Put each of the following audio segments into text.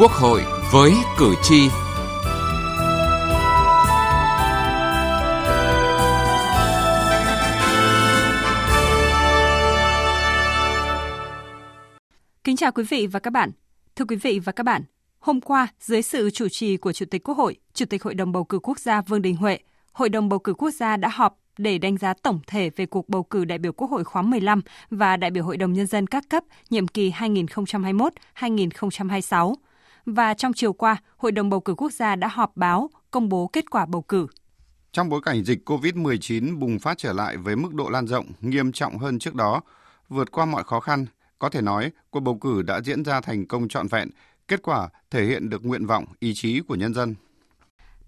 Quốc hội với cử tri. Kính chào quý vị và các bạn. Thưa quý vị và các bạn, hôm qua dưới sự chủ trì của Chủ tịch Quốc hội, Chủ tịch Hội đồng bầu cử quốc gia Vương Đình Huệ, Hội đồng bầu cử quốc gia đã họp để đánh giá tổng thể về cuộc bầu cử đại biểu Quốc hội khóa 15 và đại biểu Hội đồng Nhân dân các cấp nhiệm kỳ 2021-2026. Và trong chiều qua, Hội đồng bầu cử quốc gia đã họp báo công bố kết quả bầu cử. Trong bối cảnh dịch COVID-19 bùng phát trở lại với mức độ lan rộng nghiêm trọng hơn trước đó, vượt qua mọi khó khăn, có thể nói cuộc bầu cử đã diễn ra thành công trọn vẹn, kết quả thể hiện được nguyện vọng, ý chí của nhân dân.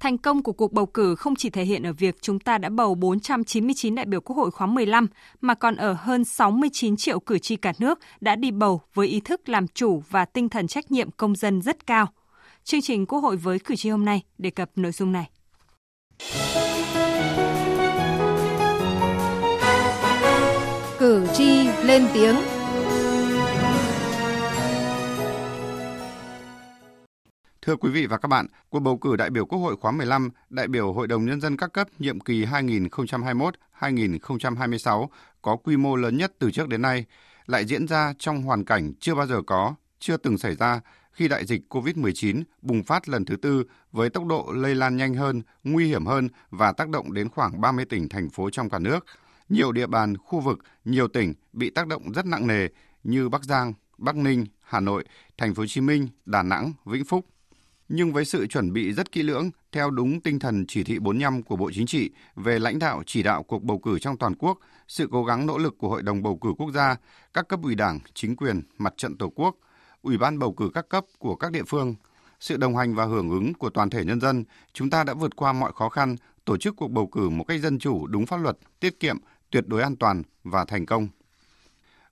Thành công của cuộc bầu cử không chỉ thể hiện ở việc chúng ta đã bầu 499 đại biểu Quốc hội khóa 15, mà còn ở hơn 69 triệu cử tri cả nước đã đi bầu với ý thức làm chủ và tinh thần trách nhiệm công dân rất cao. Chương trình Quốc hội với cử tri hôm nay đề cập nội dung này. Cử tri lên tiếng Thưa quý vị và các bạn, cuộc bầu cử đại biểu Quốc hội khóa 15, đại biểu Hội đồng Nhân dân các cấp nhiệm kỳ 2021-2026 có quy mô lớn nhất từ trước đến nay, lại diễn ra trong hoàn cảnh chưa bao giờ có, chưa từng xảy ra khi đại dịch COVID-19 bùng phát lần thứ tư với tốc độ lây lan nhanh hơn, nguy hiểm hơn và tác động đến khoảng 30 tỉnh, thành phố trong cả nước. Nhiều địa bàn, khu vực, nhiều tỉnh bị tác động rất nặng nề như Bắc Giang, Bắc Ninh, Hà Nội, Thành phố Hồ Chí Minh, Đà Nẵng, Vĩnh Phúc, nhưng với sự chuẩn bị rất kỹ lưỡng theo đúng tinh thần chỉ thị 45 của Bộ Chính trị về lãnh đạo chỉ đạo cuộc bầu cử trong toàn quốc, sự cố gắng nỗ lực của Hội đồng bầu cử quốc gia, các cấp ủy Đảng, chính quyền, mặt trận Tổ quốc, Ủy ban bầu cử các cấp của các địa phương, sự đồng hành và hưởng ứng của toàn thể nhân dân, chúng ta đã vượt qua mọi khó khăn, tổ chức cuộc bầu cử một cách dân chủ, đúng pháp luật, tiết kiệm, tuyệt đối an toàn và thành công.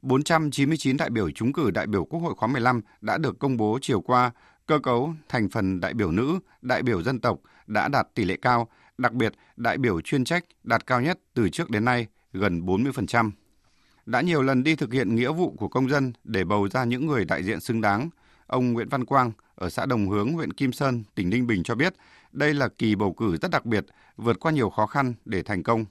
499 đại biểu trúng cử đại biểu Quốc hội khóa 15 đã được công bố chiều qua Cơ cấu thành phần đại biểu nữ, đại biểu dân tộc đã đạt tỷ lệ cao, đặc biệt đại biểu chuyên trách đạt cao nhất từ trước đến nay, gần 40%. Đã nhiều lần đi thực hiện nghĩa vụ của công dân để bầu ra những người đại diện xứng đáng, ông Nguyễn Văn Quang ở xã Đồng Hướng, huyện Kim Sơn, tỉnh Ninh Bình cho biết, đây là kỳ bầu cử rất đặc biệt, vượt qua nhiều khó khăn để thành công.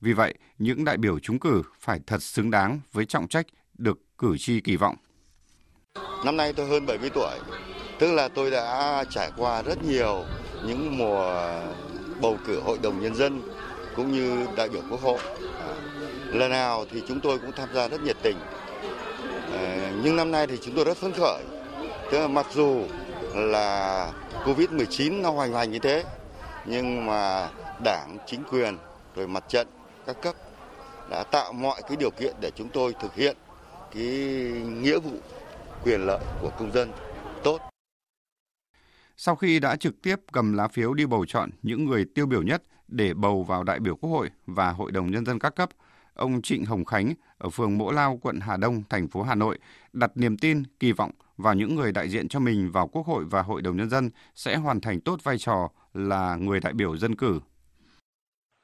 Vì vậy, những đại biểu trúng cử phải thật xứng đáng với trọng trách được cử tri kỳ vọng. Năm nay tôi hơn 70 tuổi, Tức là tôi đã trải qua rất nhiều những mùa bầu cử hội đồng nhân dân cũng như đại biểu quốc hội. À, lần nào thì chúng tôi cũng tham gia rất nhiệt tình. À, nhưng năm nay thì chúng tôi rất phấn khởi. Tức là mặc dù là Covid-19 nó hoành hành như thế, nhưng mà đảng, chính quyền, rồi mặt trận, các cấp đã tạo mọi cái điều kiện để chúng tôi thực hiện cái nghĩa vụ quyền lợi của công dân tốt. Sau khi đã trực tiếp cầm lá phiếu đi bầu chọn những người tiêu biểu nhất để bầu vào đại biểu Quốc hội và Hội đồng Nhân dân các cấp, ông Trịnh Hồng Khánh ở phường Mỗ Lao, quận Hà Đông, thành phố Hà Nội đặt niềm tin, kỳ vọng vào những người đại diện cho mình vào Quốc hội và Hội đồng Nhân dân sẽ hoàn thành tốt vai trò là người đại biểu dân cử.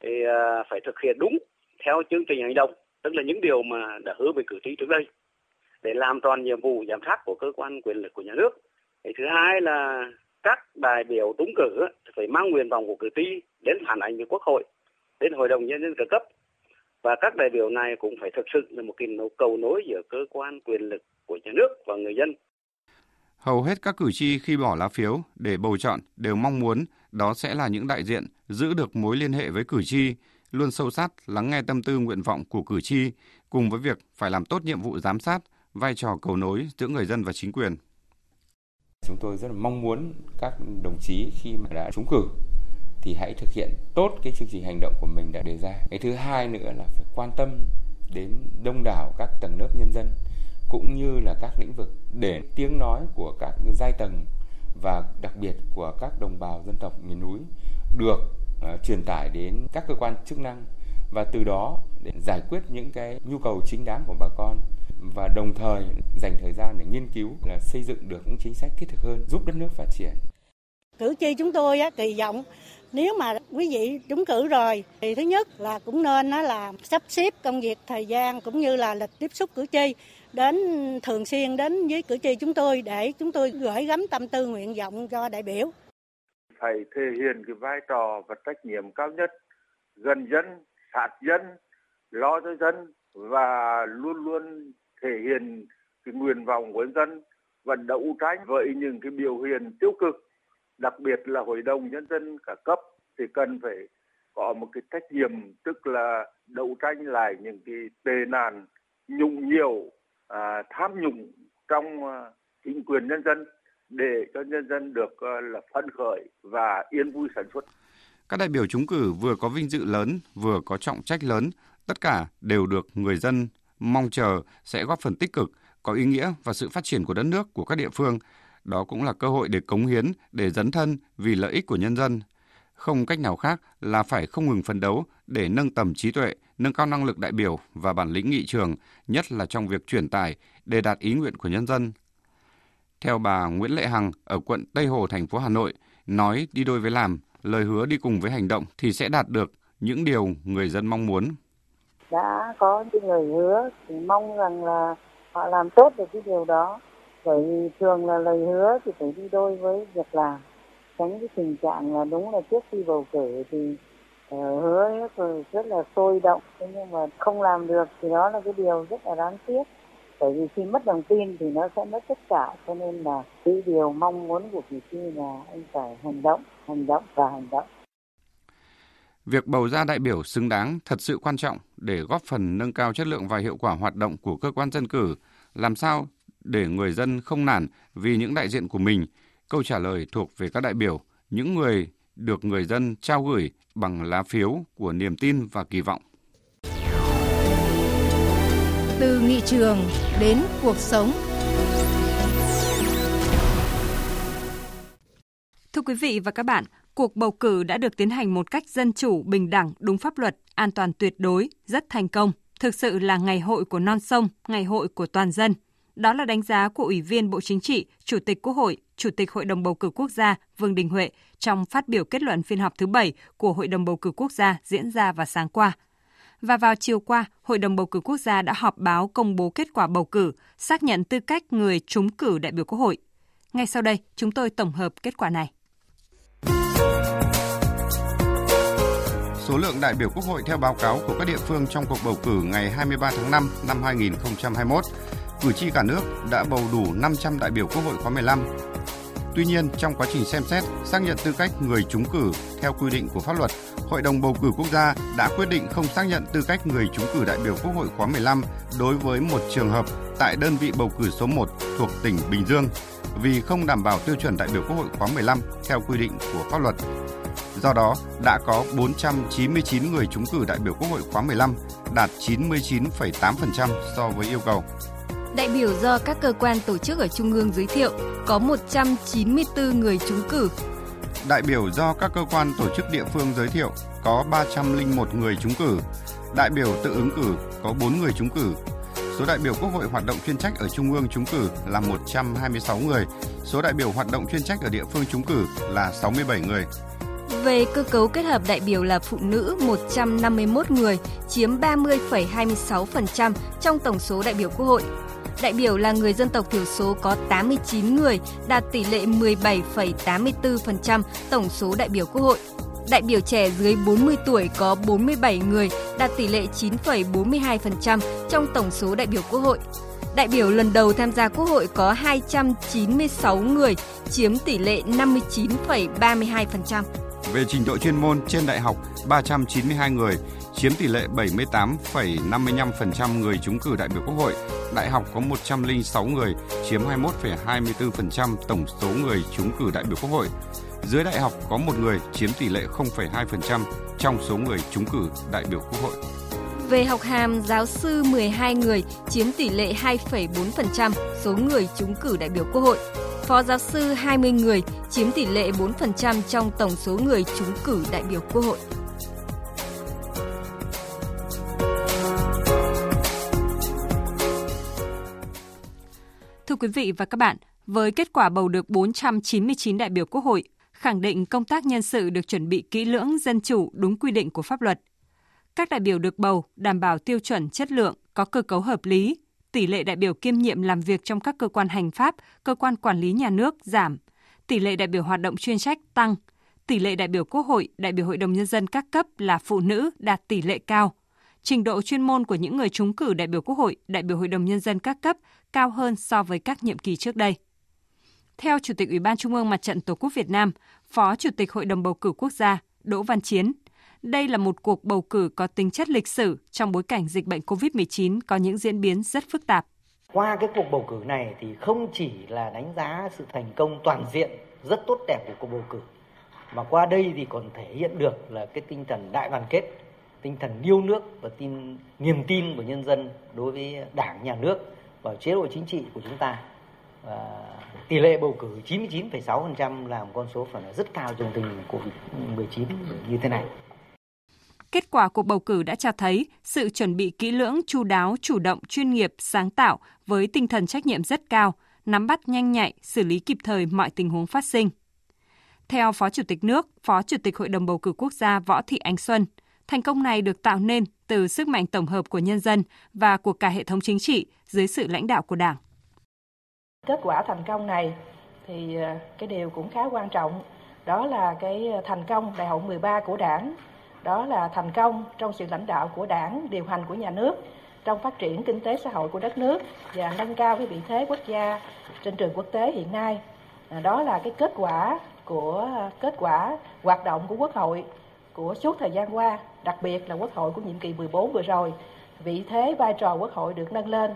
Thì à, phải thực hiện đúng theo chương trình hành động, tức là những điều mà đã hứa với cử tri trước đây để làm tròn nhiệm vụ giám sát của cơ quan quyền lực của nhà nước. Thì thứ hai là các đại biểu trúng cử phải mang nguyện vọng của cử tri đến phản ánh với quốc hội đến hội đồng nhân dân các cấp và các đại biểu này cũng phải thực sự là một cái cầu nối giữa cơ quan quyền lực của nhà nước và người dân. Hầu hết các cử tri khi bỏ lá phiếu để bầu chọn đều mong muốn đó sẽ là những đại diện giữ được mối liên hệ với cử tri, luôn sâu sát lắng nghe tâm tư nguyện vọng của cử tri, cùng với việc phải làm tốt nhiệm vụ giám sát, vai trò cầu nối giữa người dân và chính quyền. Chúng tôi rất là mong muốn các đồng chí khi mà đã trúng cử thì hãy thực hiện tốt cái chương trình hành động của mình đã đề ra. Cái thứ hai nữa là phải quan tâm đến đông đảo các tầng lớp nhân dân cũng như là các lĩnh vực để tiếng nói của các giai tầng và đặc biệt của các đồng bào dân tộc miền núi được uh, truyền tải đến các cơ quan chức năng và từ đó để giải quyết những cái nhu cầu chính đáng của bà con và đồng thời dành thời gian để nghiên cứu là xây dựng được những chính sách thiết thực hơn giúp đất nước phát triển. Cử tri chúng tôi á, kỳ vọng nếu mà quý vị trúng cử rồi thì thứ nhất là cũng nên là sắp xếp công việc thời gian cũng như là lịch tiếp xúc cử tri đến thường xuyên đến với cử tri chúng tôi để chúng tôi gửi gắm tâm tư nguyện vọng cho đại biểu. Phải thể hiện cái vai trò và trách nhiệm cao nhất, gần dân, sát dân, lo cho dân và luôn luôn thể hiện cái nguyện vọng của dân và đấu tranh với những cái biểu hiện tiêu cực đặc biệt là hội đồng nhân dân cả cấp thì cần phải có một cái trách nhiệm tức là đấu tranh lại những cái tệ nạn nhũng nhiễu à, tham nhũng trong à, chính quyền nhân dân để cho nhân dân được à, là phấn khởi và yên vui sản xuất. Các đại biểu trúng cử vừa có vinh dự lớn, vừa có trọng trách lớn, tất cả đều được người dân mong chờ sẽ góp phần tích cực, có ý nghĩa và sự phát triển của đất nước của các địa phương. Đó cũng là cơ hội để cống hiến, để dấn thân vì lợi ích của nhân dân. Không cách nào khác là phải không ngừng phấn đấu để nâng tầm trí tuệ, nâng cao năng lực đại biểu và bản lĩnh nghị trường, nhất là trong việc truyền tải để đạt ý nguyện của nhân dân. Theo bà Nguyễn Lệ Hằng ở quận Tây Hồ, thành phố Hà Nội, nói đi đôi với làm, lời hứa đi cùng với hành động thì sẽ đạt được những điều người dân mong muốn. Đã có những lời hứa thì mong rằng là họ làm tốt được cái điều đó. Bởi vì thường là lời hứa thì phải đi đôi với việc làm. Tránh cái tình trạng là đúng là trước khi bầu cử thì uh, hứa rồi rất là sôi động. Thế nhưng mà không làm được thì đó là cái điều rất là đáng tiếc bởi vì khi mất lòng tin thì nó sẽ mất tất cả cho nên là cái điều mong muốn của cử tri là anh phải hành động hành động và hành động Việc bầu ra đại biểu xứng đáng thật sự quan trọng để góp phần nâng cao chất lượng và hiệu quả hoạt động của cơ quan dân cử, làm sao để người dân không nản vì những đại diện của mình. Câu trả lời thuộc về các đại biểu, những người được người dân trao gửi bằng lá phiếu của niềm tin và kỳ vọng. Từ nghị trường đến cuộc sống. Thưa quý vị và các bạn, cuộc bầu cử đã được tiến hành một cách dân chủ, bình đẳng, đúng pháp luật, an toàn tuyệt đối, rất thành công. Thực sự là ngày hội của non sông, ngày hội của toàn dân. Đó là đánh giá của Ủy viên Bộ Chính trị, Chủ tịch Quốc hội, Chủ tịch Hội đồng Bầu cử Quốc gia Vương Đình Huệ trong phát biểu kết luận phiên họp thứ 7 của Hội đồng Bầu cử Quốc gia diễn ra vào sáng qua. Và vào chiều qua, Hội đồng Bầu cử Quốc gia đã họp báo công bố kết quả bầu cử, xác nhận tư cách người trúng cử đại biểu Quốc hội. Ngay sau đây, chúng tôi tổng hợp kết quả này. Số lượng đại biểu Quốc hội theo báo cáo của các địa phương trong cuộc bầu cử ngày 23 tháng 5 năm 2021, cử tri cả nước đã bầu đủ 500 đại biểu Quốc hội khóa 15. Tuy nhiên, trong quá trình xem xét, xác nhận tư cách người trúng cử theo quy định của pháp luật, Hội đồng bầu cử quốc gia đã quyết định không xác nhận tư cách người trúng cử đại biểu Quốc hội khóa 15 đối với một trường hợp tại đơn vị bầu cử số 1 thuộc tỉnh Bình Dương vì không đảm bảo tiêu chuẩn đại biểu Quốc hội khóa 15 theo quy định của pháp luật. Do đó, đã có 499 người trúng cử đại biểu Quốc hội khóa 15, đạt 99,8% so với yêu cầu. Đại biểu do các cơ quan tổ chức ở Trung ương giới thiệu có 194 người trúng cử. Đại biểu do các cơ quan tổ chức địa phương giới thiệu có 301 người trúng cử. Đại biểu tự ứng cử có 4 người trúng cử. Số đại biểu Quốc hội hoạt động chuyên trách ở Trung ương trúng cử là 126 người. Số đại biểu hoạt động chuyên trách ở địa phương trúng cử là 67 người. Về cơ cấu kết hợp đại biểu là phụ nữ 151 người, chiếm 30,26% trong tổng số đại biểu Quốc hội. Đại biểu là người dân tộc thiểu số có 89 người, đạt tỷ lệ 17,84% tổng số đại biểu Quốc hội. Đại biểu trẻ dưới 40 tuổi có 47 người, đạt tỷ lệ 9,42% trong tổng số đại biểu Quốc hội. Đại biểu lần đầu tham gia Quốc hội có 296 người, chiếm tỷ lệ 59,32%. Về trình độ chuyên môn trên đại học 392 người, chiếm tỷ lệ 78,55% người trúng cử đại biểu Quốc hội. Đại học có 106 người, chiếm 21,24% tổng số người trúng cử đại biểu Quốc hội. Dưới đại học có một người chiếm tỷ lệ 0,2% trong số người trúng cử đại biểu Quốc hội. Về học hàm, giáo sư 12 người chiếm tỷ lệ 2,4% số người trúng cử đại biểu Quốc hội. Phó giáo sư 20 người chiếm tỷ lệ 4% trong tổng số người trúng cử đại biểu Quốc hội. Thưa quý vị và các bạn, với kết quả bầu được 499 đại biểu Quốc hội, khẳng định công tác nhân sự được chuẩn bị kỹ lưỡng, dân chủ, đúng quy định của pháp luật. Các đại biểu được bầu đảm bảo tiêu chuẩn chất lượng, có cơ cấu hợp lý, tỷ lệ đại biểu kiêm nhiệm làm việc trong các cơ quan hành pháp, cơ quan quản lý nhà nước giảm, tỷ lệ đại biểu hoạt động chuyên trách tăng, tỷ lệ đại biểu Quốc hội, đại biểu Hội đồng Nhân dân các cấp là phụ nữ đạt tỷ lệ cao. Trình độ chuyên môn của những người trúng cử đại biểu Quốc hội, đại biểu Hội đồng Nhân dân các cấp cao hơn so với các nhiệm kỳ trước đây. Theo Chủ tịch Ủy ban Trung ương Mặt trận Tổ quốc Việt Nam, Phó Chủ tịch Hội đồng Bầu cử Quốc gia Đỗ Văn Chiến, đây là một cuộc bầu cử có tính chất lịch sử trong bối cảnh dịch bệnh COVID-19 có những diễn biến rất phức tạp. Qua cái cuộc bầu cử này thì không chỉ là đánh giá sự thành công toàn diện rất tốt đẹp của cuộc bầu cử mà qua đây thì còn thể hiện được là cái tinh thần đại đoàn kết, tinh thần yêu nước và tin niềm tin của nhân dân đối với Đảng, nhà nước và chế độ chính trị của chúng ta. Và tỷ lệ bầu cử 99,6% là một con số phải là rất cao trong tình hình Covid-19 như thế này. Kết quả cuộc bầu cử đã cho thấy sự chuẩn bị kỹ lưỡng, chu đáo, chủ động, chuyên nghiệp, sáng tạo với tinh thần trách nhiệm rất cao, nắm bắt nhanh nhạy, xử lý kịp thời mọi tình huống phát sinh. Theo Phó Chủ tịch nước, Phó Chủ tịch Hội đồng bầu cử quốc gia Võ Thị Ánh Xuân, thành công này được tạo nên từ sức mạnh tổng hợp của nhân dân và của cả hệ thống chính trị dưới sự lãnh đạo của Đảng. Kết quả thành công này thì ờ, cái điều cũng khá quan trọng, đó là cái ờ, thành công đại hội 13 của Đảng đó là thành công trong sự lãnh đạo của đảng, điều hành của nhà nước trong phát triển kinh tế xã hội của đất nước và nâng cao cái vị thế quốc gia trên trường quốc tế hiện nay. À, đó là cái kết quả của kết quả hoạt động của Quốc hội của suốt thời gian qua, đặc biệt là Quốc hội của nhiệm kỳ 14 vừa rồi. Vị thế vai trò Quốc hội được nâng lên.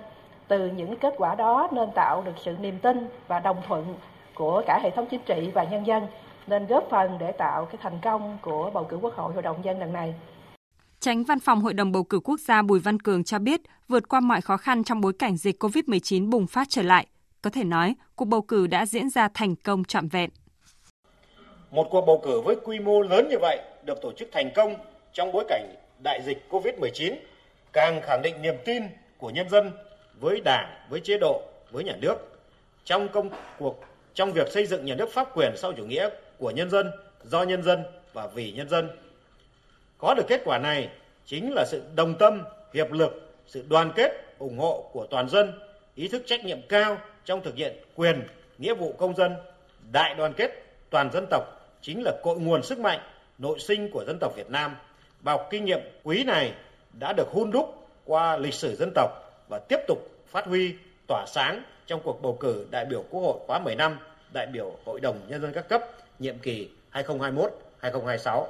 Từ những kết quả đó nên tạo được sự niềm tin và đồng thuận của cả hệ thống chính trị và nhân dân nên góp phần để tạo cái thành công của bầu cử Quốc hội Hội đồng dân lần này. Tránh Văn phòng Hội đồng bầu cử quốc gia Bùi Văn Cường cho biết, vượt qua mọi khó khăn trong bối cảnh dịch COVID-19 bùng phát trở lại, có thể nói cuộc bầu cử đã diễn ra thành công trọn vẹn. Một cuộc bầu cử với quy mô lớn như vậy được tổ chức thành công trong bối cảnh đại dịch COVID-19 càng khẳng định niềm tin của nhân dân với Đảng, với chế độ, với nhà nước trong công cuộc trong việc xây dựng nhà nước pháp quyền sau chủ nghĩa của nhân dân, do nhân dân và vì nhân dân. Có được kết quả này chính là sự đồng tâm, hiệp lực, sự đoàn kết, ủng hộ của toàn dân, ý thức trách nhiệm cao trong thực hiện quyền, nghĩa vụ công dân, đại đoàn kết toàn dân tộc chính là cội nguồn sức mạnh nội sinh của dân tộc Việt Nam. Bài học kinh nghiệm quý này đã được hun đúc qua lịch sử dân tộc và tiếp tục phát huy tỏa sáng trong cuộc bầu cử đại biểu Quốc hội khóa 15, đại biểu Hội đồng Nhân dân các cấp nhiệm kỳ 2021-2026.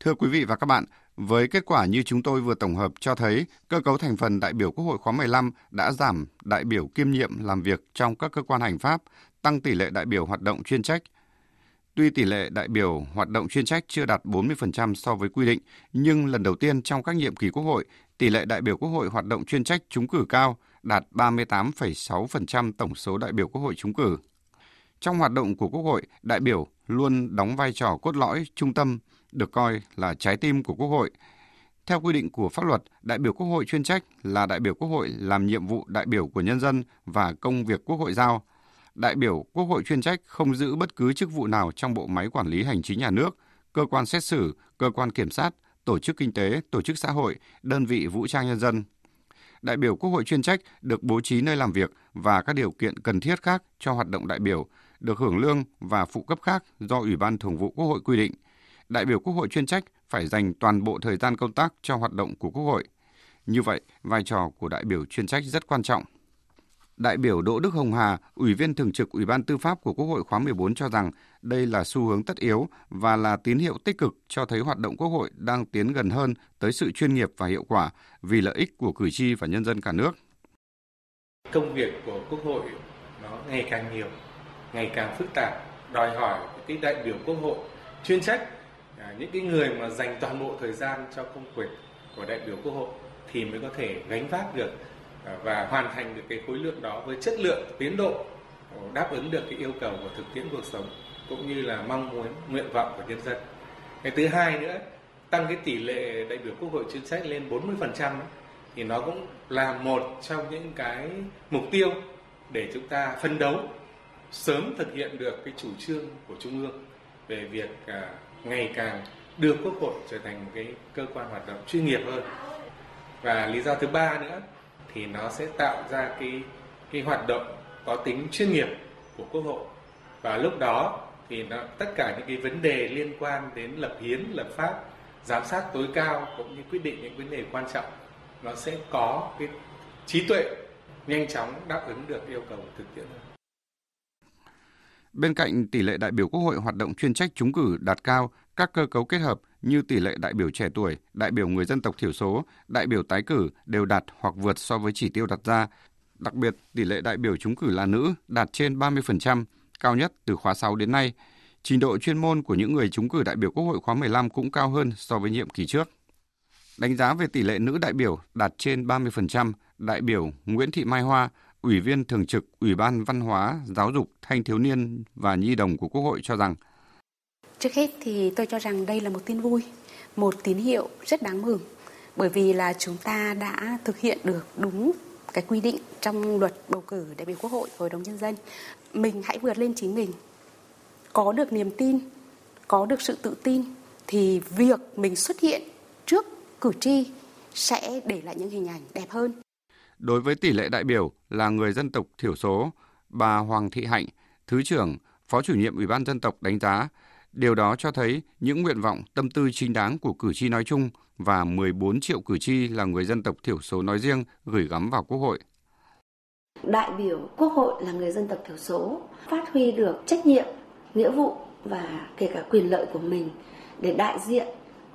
Thưa quý vị và các bạn, với kết quả như chúng tôi vừa tổng hợp cho thấy, cơ cấu thành phần đại biểu Quốc hội khóa 15 đã giảm đại biểu kiêm nhiệm làm việc trong các cơ quan hành pháp, tăng tỷ lệ đại biểu hoạt động chuyên trách, Tuy tỷ lệ đại biểu hoạt động chuyên trách chưa đạt 40% so với quy định, nhưng lần đầu tiên trong các nhiệm kỳ Quốc hội, tỷ lệ đại biểu Quốc hội hoạt động chuyên trách trúng cử cao, đạt 38,6% tổng số đại biểu Quốc hội trúng cử. Trong hoạt động của Quốc hội, đại biểu luôn đóng vai trò cốt lõi, trung tâm, được coi là trái tim của Quốc hội. Theo quy định của pháp luật, đại biểu Quốc hội chuyên trách là đại biểu Quốc hội làm nhiệm vụ đại biểu của nhân dân và công việc Quốc hội giao, đại biểu Quốc hội chuyên trách không giữ bất cứ chức vụ nào trong bộ máy quản lý hành chính nhà nước, cơ quan xét xử, cơ quan kiểm sát, tổ chức kinh tế, tổ chức xã hội, đơn vị vũ trang nhân dân. Đại biểu Quốc hội chuyên trách được bố trí nơi làm việc và các điều kiện cần thiết khác cho hoạt động đại biểu, được hưởng lương và phụ cấp khác do Ủy ban Thường vụ Quốc hội quy định. Đại biểu Quốc hội chuyên trách phải dành toàn bộ thời gian công tác cho hoạt động của Quốc hội. Như vậy, vai trò của đại biểu chuyên trách rất quan trọng. Đại biểu Đỗ Đức Hồng Hà, Ủy viên Thường trực Ủy ban Tư pháp của Quốc hội khóa 14 cho rằng đây là xu hướng tất yếu và là tín hiệu tích cực cho thấy hoạt động Quốc hội đang tiến gần hơn tới sự chuyên nghiệp và hiệu quả vì lợi ích của cử tri và nhân dân cả nước. Công việc của Quốc hội nó ngày càng nhiều, ngày càng phức tạp, đòi hỏi cái đại biểu Quốc hội chuyên trách, à, những cái người mà dành toàn bộ thời gian cho công việc của đại biểu Quốc hội thì mới có thể gánh vác được và hoàn thành được cái khối lượng đó với chất lượng, tiến độ ờ, đáp ứng được cái yêu cầu của thực tiễn cuộc sống cũng như là mong muốn, nguyện vọng của nhân dân cái thứ hai nữa, tăng cái tỷ lệ đại biểu quốc hội chuyên trách lên 40% thì nó cũng là một trong những cái mục tiêu để chúng ta phân đấu sớm thực hiện được cái chủ trương của trung ương về việc à, ngày càng đưa Quốc hội trở thành một cái cơ quan hoạt động chuyên nghiệp hơn. Và lý do thứ ba nữa thì nó sẽ tạo ra cái cái hoạt động có tính chuyên nghiệp của Quốc hội. Và lúc đó thì nó, tất cả những cái vấn đề liên quan đến lập hiến, lập pháp, giám sát tối cao cũng như quyết định những vấn đề quan trọng nó sẽ có cái trí tuệ nhanh chóng đáp ứng được yêu cầu thực tiễn hơn. Bên cạnh tỷ lệ đại biểu Quốc hội hoạt động chuyên trách trúng cử đạt cao, các cơ cấu kết hợp như tỷ lệ đại biểu trẻ tuổi, đại biểu người dân tộc thiểu số, đại biểu tái cử đều đạt hoặc vượt so với chỉ tiêu đặt ra. Đặc biệt, tỷ lệ đại biểu trúng cử là nữ đạt trên 30%, cao nhất từ khóa 6 đến nay. Trình độ chuyên môn của những người trúng cử đại biểu Quốc hội khóa 15 cũng cao hơn so với nhiệm kỳ trước. Đánh giá về tỷ lệ nữ đại biểu đạt trên 30%, đại biểu Nguyễn Thị Mai Hoa, Ủy viên Thường trực Ủy ban Văn hóa, Giáo dục, Thanh thiếu niên và Nhi đồng của Quốc hội cho rằng Trước hết thì tôi cho rằng đây là một tin vui, một tín hiệu rất đáng mừng bởi vì là chúng ta đã thực hiện được đúng cái quy định trong luật bầu cử đại biểu Quốc hội, Hội đồng nhân dân. Mình hãy vượt lên chính mình. Có được niềm tin, có được sự tự tin thì việc mình xuất hiện trước cử tri sẽ để lại những hình ảnh đẹp hơn. Đối với tỷ lệ đại biểu là người dân tộc thiểu số, bà Hoàng Thị Hạnh, Thứ trưởng, Phó chủ nhiệm Ủy ban dân tộc đánh giá, điều đó cho thấy những nguyện vọng tâm tư chính đáng của cử tri nói chung và 14 triệu cử tri là người dân tộc thiểu số nói riêng gửi gắm vào Quốc hội. Đại biểu Quốc hội là người dân tộc thiểu số phát huy được trách nhiệm, nghĩa vụ và kể cả quyền lợi của mình để đại diện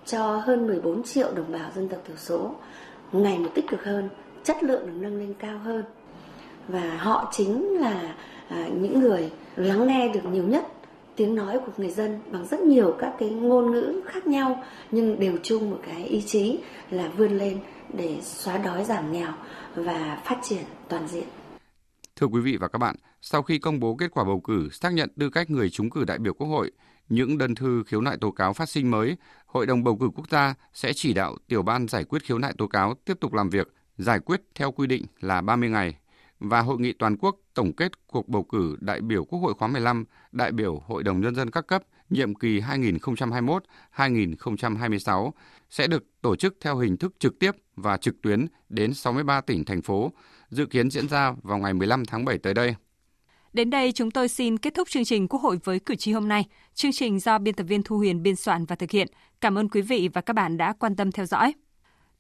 cho hơn 14 triệu đồng bào dân tộc thiểu số ngày một tích cực hơn, chất lượng được nâng lên cao hơn. Và họ chính là à, những người lắng nghe được nhiều nhất tiếng nói của người dân bằng rất nhiều các cái ngôn ngữ khác nhau nhưng đều chung một cái ý chí là vươn lên để xóa đói giảm nghèo và phát triển toàn diện. Thưa quý vị và các bạn, sau khi công bố kết quả bầu cử xác nhận tư cách người trúng cử đại biểu Quốc hội, những đơn thư khiếu nại tố cáo phát sinh mới, Hội đồng bầu cử quốc gia sẽ chỉ đạo tiểu ban giải quyết khiếu nại tố cáo tiếp tục làm việc, giải quyết theo quy định là 30 ngày và hội nghị toàn quốc tổng kết cuộc bầu cử đại biểu Quốc hội khóa 15, đại biểu Hội đồng nhân dân các cấp nhiệm kỳ 2021-2026 sẽ được tổ chức theo hình thức trực tiếp và trực tuyến đến 63 tỉnh thành phố, dự kiến diễn ra vào ngày 15 tháng 7 tới đây. Đến đây chúng tôi xin kết thúc chương trình Quốc hội với cử tri hôm nay. Chương trình do biên tập viên Thu Huyền biên soạn và thực hiện. Cảm ơn quý vị và các bạn đã quan tâm theo dõi.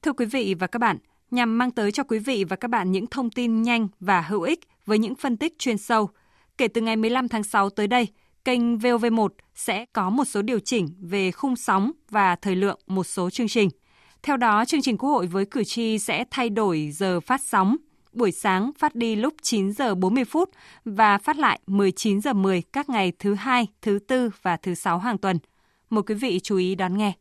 Thưa quý vị và các bạn, nhằm mang tới cho quý vị và các bạn những thông tin nhanh và hữu ích với những phân tích chuyên sâu. Kể từ ngày 15 tháng 6 tới đây, kênh VOV1 sẽ có một số điều chỉnh về khung sóng và thời lượng một số chương trình. Theo đó, chương trình Quốc hội với cử tri sẽ thay đổi giờ phát sóng. Buổi sáng phát đi lúc 9 giờ 40 phút và phát lại 19 giờ 10 các ngày thứ hai, thứ tư và thứ sáu hàng tuần. Mời quý vị chú ý đón nghe.